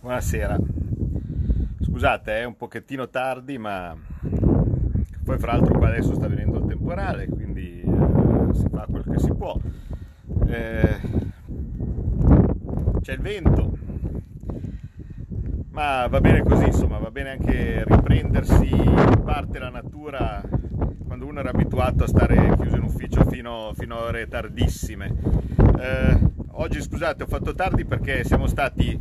Buonasera. Scusate, è un pochettino tardi, ma poi fra l'altro qua adesso sta venendo il temporale, quindi eh, si fa quel che si può. Eh, c'è il vento, ma va bene così, insomma, va bene anche riprendersi in parte la natura quando uno era abituato a stare chiuso in ufficio fino, fino a ore tardissime. Oggi scusate, ho fatto tardi perché siamo stati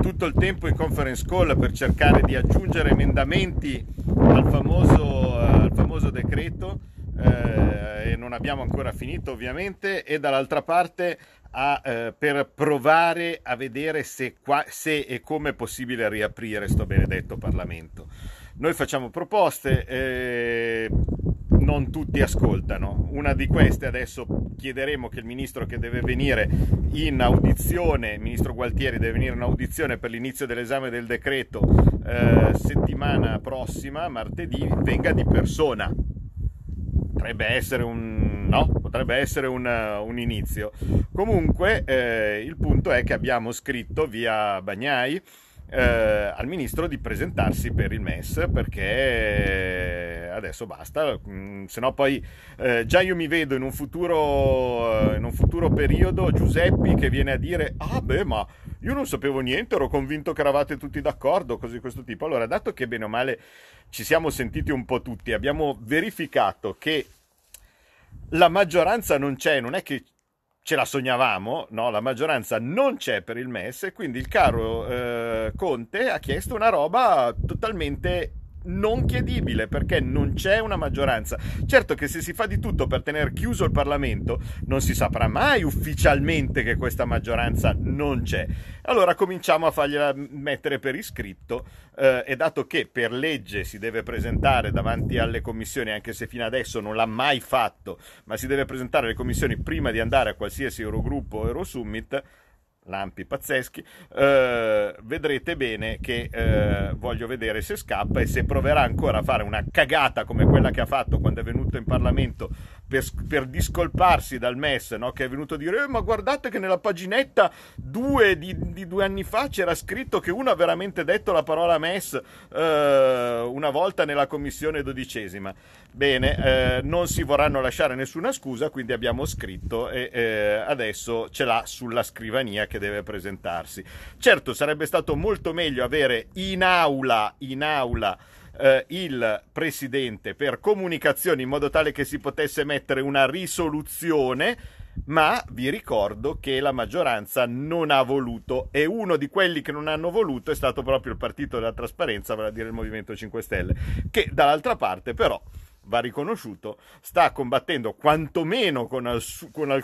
tutto il tempo in conference call per cercare di aggiungere emendamenti al famoso, al famoso decreto eh, e non abbiamo ancora finito ovviamente e dall'altra parte a, eh, per provare a vedere se, qua, se, e come è possibile riaprire questo benedetto Parlamento. Noi facciamo proposte, eh, non tutti ascoltano. Una di queste adesso chiederemo che il ministro che deve venire in audizione, il ministro Gualtieri deve venire in audizione per l'inizio dell'esame del decreto eh, settimana prossima, martedì, venga di persona. Potrebbe essere un, no? Potrebbe essere un, un inizio. Comunque eh, il punto è che abbiamo scritto via Bagnai eh, al ministro di presentarsi per il MES perché adesso basta, mm, se no poi eh, già io mi vedo in un, futuro, in un futuro periodo Giuseppi che viene a dire ah beh ma io non sapevo niente, ero convinto che eravate tutti d'accordo, così di questo tipo. Allora, dato che bene o male ci siamo sentiti un po' tutti, abbiamo verificato che la maggioranza non c'è, non è che ce la sognavamo, no? la maggioranza non c'è per il MES e quindi il caro eh, Conte ha chiesto una roba totalmente non chiedibile perché non c'è una maggioranza. Certo che se si fa di tutto per tenere chiuso il Parlamento non si saprà mai ufficialmente che questa maggioranza non c'è. Allora cominciamo a fargliela mettere per iscritto eh, e dato che per legge si deve presentare davanti alle commissioni, anche se fino adesso non l'ha mai fatto, ma si deve presentare alle commissioni prima di andare a qualsiasi Eurogruppo o Eurosummit, lampi pazzeschi, eh, vedrete bene che eh, voglio vedere se scappa e se proverà ancora a fare una cagata come quella che ha fatto quando è venuto in Parlamento per, per discolparsi dal MES, no? che è venuto a dire eh, ma guardate che nella paginetta 2 di, di, due anni fa c'era scritto che uno ha veramente detto la parola MES eh, una volta nella commissione dodicesima. Bene, eh, non si vorranno lasciare nessuna scusa, quindi abbiamo scritto e eh, adesso ce l'ha sulla scrivania che deve presentarsi. Certo, sarebbe stato molto meglio avere in aula, in aula eh, il presidente per comunicazioni in modo tale che si potesse mettere una risoluzione ma vi ricordo che la maggioranza non ha voluto. E uno di quelli che non hanno voluto è stato proprio il partito della trasparenza, vale a dire il Movimento 5 Stelle, che dall'altra parte però va riconosciuto, sta combattendo quantomeno con, al, con,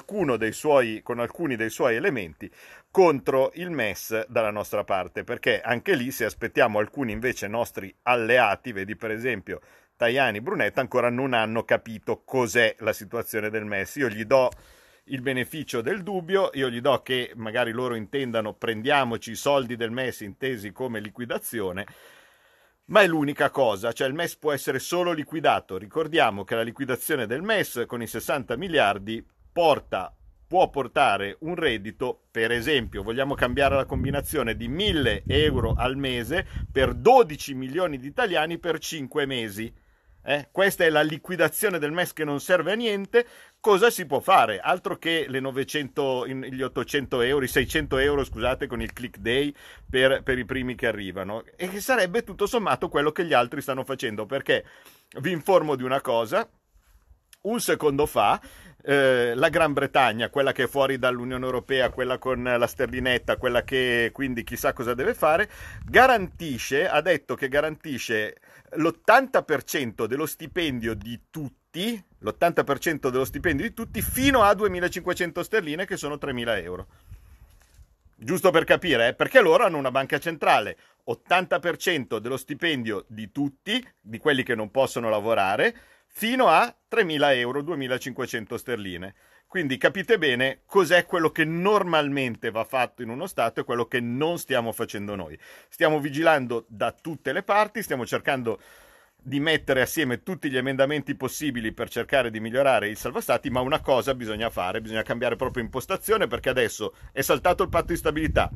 suoi, con alcuni dei suoi elementi contro il MES dalla nostra parte, perché anche lì se aspettiamo alcuni invece nostri alleati, vedi per esempio Tajani, Brunetta, ancora non hanno capito cos'è la situazione del MES. Io gli do il beneficio del dubbio, io gli do che magari loro intendano prendiamoci i soldi del MES intesi come liquidazione, ma è l'unica cosa, cioè il MES può essere solo liquidato. Ricordiamo che la liquidazione del MES con i 60 miliardi porta, può portare un reddito, per esempio, vogliamo cambiare la combinazione di 1000 euro al mese per 12 milioni di italiani per 5 mesi. Eh? Questa è la liquidazione del MES che non serve a niente. Cosa si può fare? Altro che le 900, gli 800 euro, i 600 euro, scusate, con il click day per, per i primi che arrivano. E che sarebbe tutto sommato quello che gli altri stanno facendo. Perché vi informo di una cosa. Un secondo fa eh, la Gran Bretagna, quella che è fuori dall'Unione Europea, quella con la sterlinetta, quella che quindi chissà cosa deve fare, garantisce, ha detto che garantisce l'80% dello stipendio di tutti, l'80% dello stipendio di tutti fino a 2.500 sterline che sono 3.000 euro. Giusto per capire, eh? perché loro hanno una banca centrale, 80% dello stipendio di tutti, di quelli che non possono lavorare, fino a 3.000 euro, 2.500 sterline. Quindi capite bene cos'è quello che normalmente va fatto in uno Stato e quello che non stiamo facendo noi. Stiamo vigilando da tutte le parti, stiamo cercando di mettere assieme tutti gli emendamenti possibili per cercare di migliorare il salva stati, ma una cosa bisogna fare, bisogna cambiare proprio impostazione perché adesso è saltato il patto di stabilità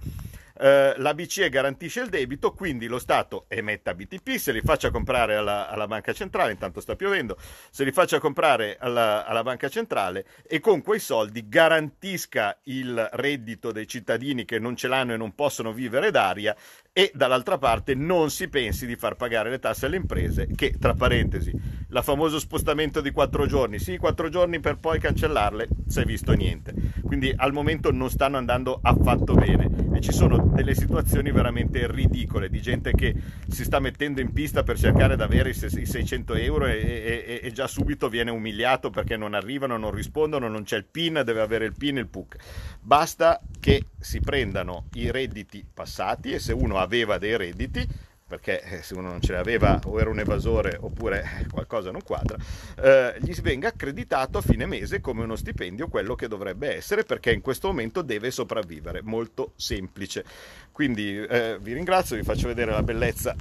eh, la BCE garantisce il debito, quindi lo Stato emetta BTP, se li faccia comprare alla, alla banca centrale, intanto sta piovendo, se li faccia comprare alla, alla banca centrale e con quei soldi garantisca il reddito dei cittadini che non ce l'hanno e non possono vivere d'aria e dall'altra parte non si pensi di far pagare le tasse alle imprese che, tra parentesi, la famoso spostamento di quattro giorni, sì, quattro giorni per poi cancellarle, si è visto niente. Quindi al momento non stanno andando affatto bene e ci sono delle situazioni veramente ridicole di gente che si sta mettendo in pista per cercare di avere i 600 euro e, e, e già subito viene umiliato perché non arrivano, non rispondono, non c'è il PIN, deve avere il PIN e il PUC. Basta che si prendano i redditi passati e se uno aveva dei redditi perché eh, se uno non ce l'aveva o era un evasore oppure qualcosa non quadra, eh, gli venga accreditato a fine mese come uno stipendio quello che dovrebbe essere perché in questo momento deve sopravvivere, molto semplice. Quindi eh, vi ringrazio, vi faccio vedere la bellezza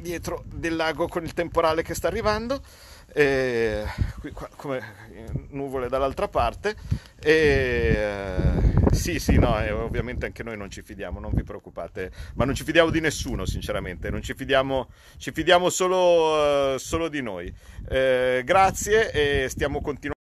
dietro del lago con il temporale che sta arrivando, e, qui, qua, come nuvole dall'altra parte. E, eh, sì, sì, no, eh, ovviamente anche noi non ci fidiamo, non vi preoccupate, ma non ci fidiamo di nessuno, sinceramente, non ci fidiamo, ci fidiamo solo, uh, solo di noi. Eh, grazie e stiamo continuando.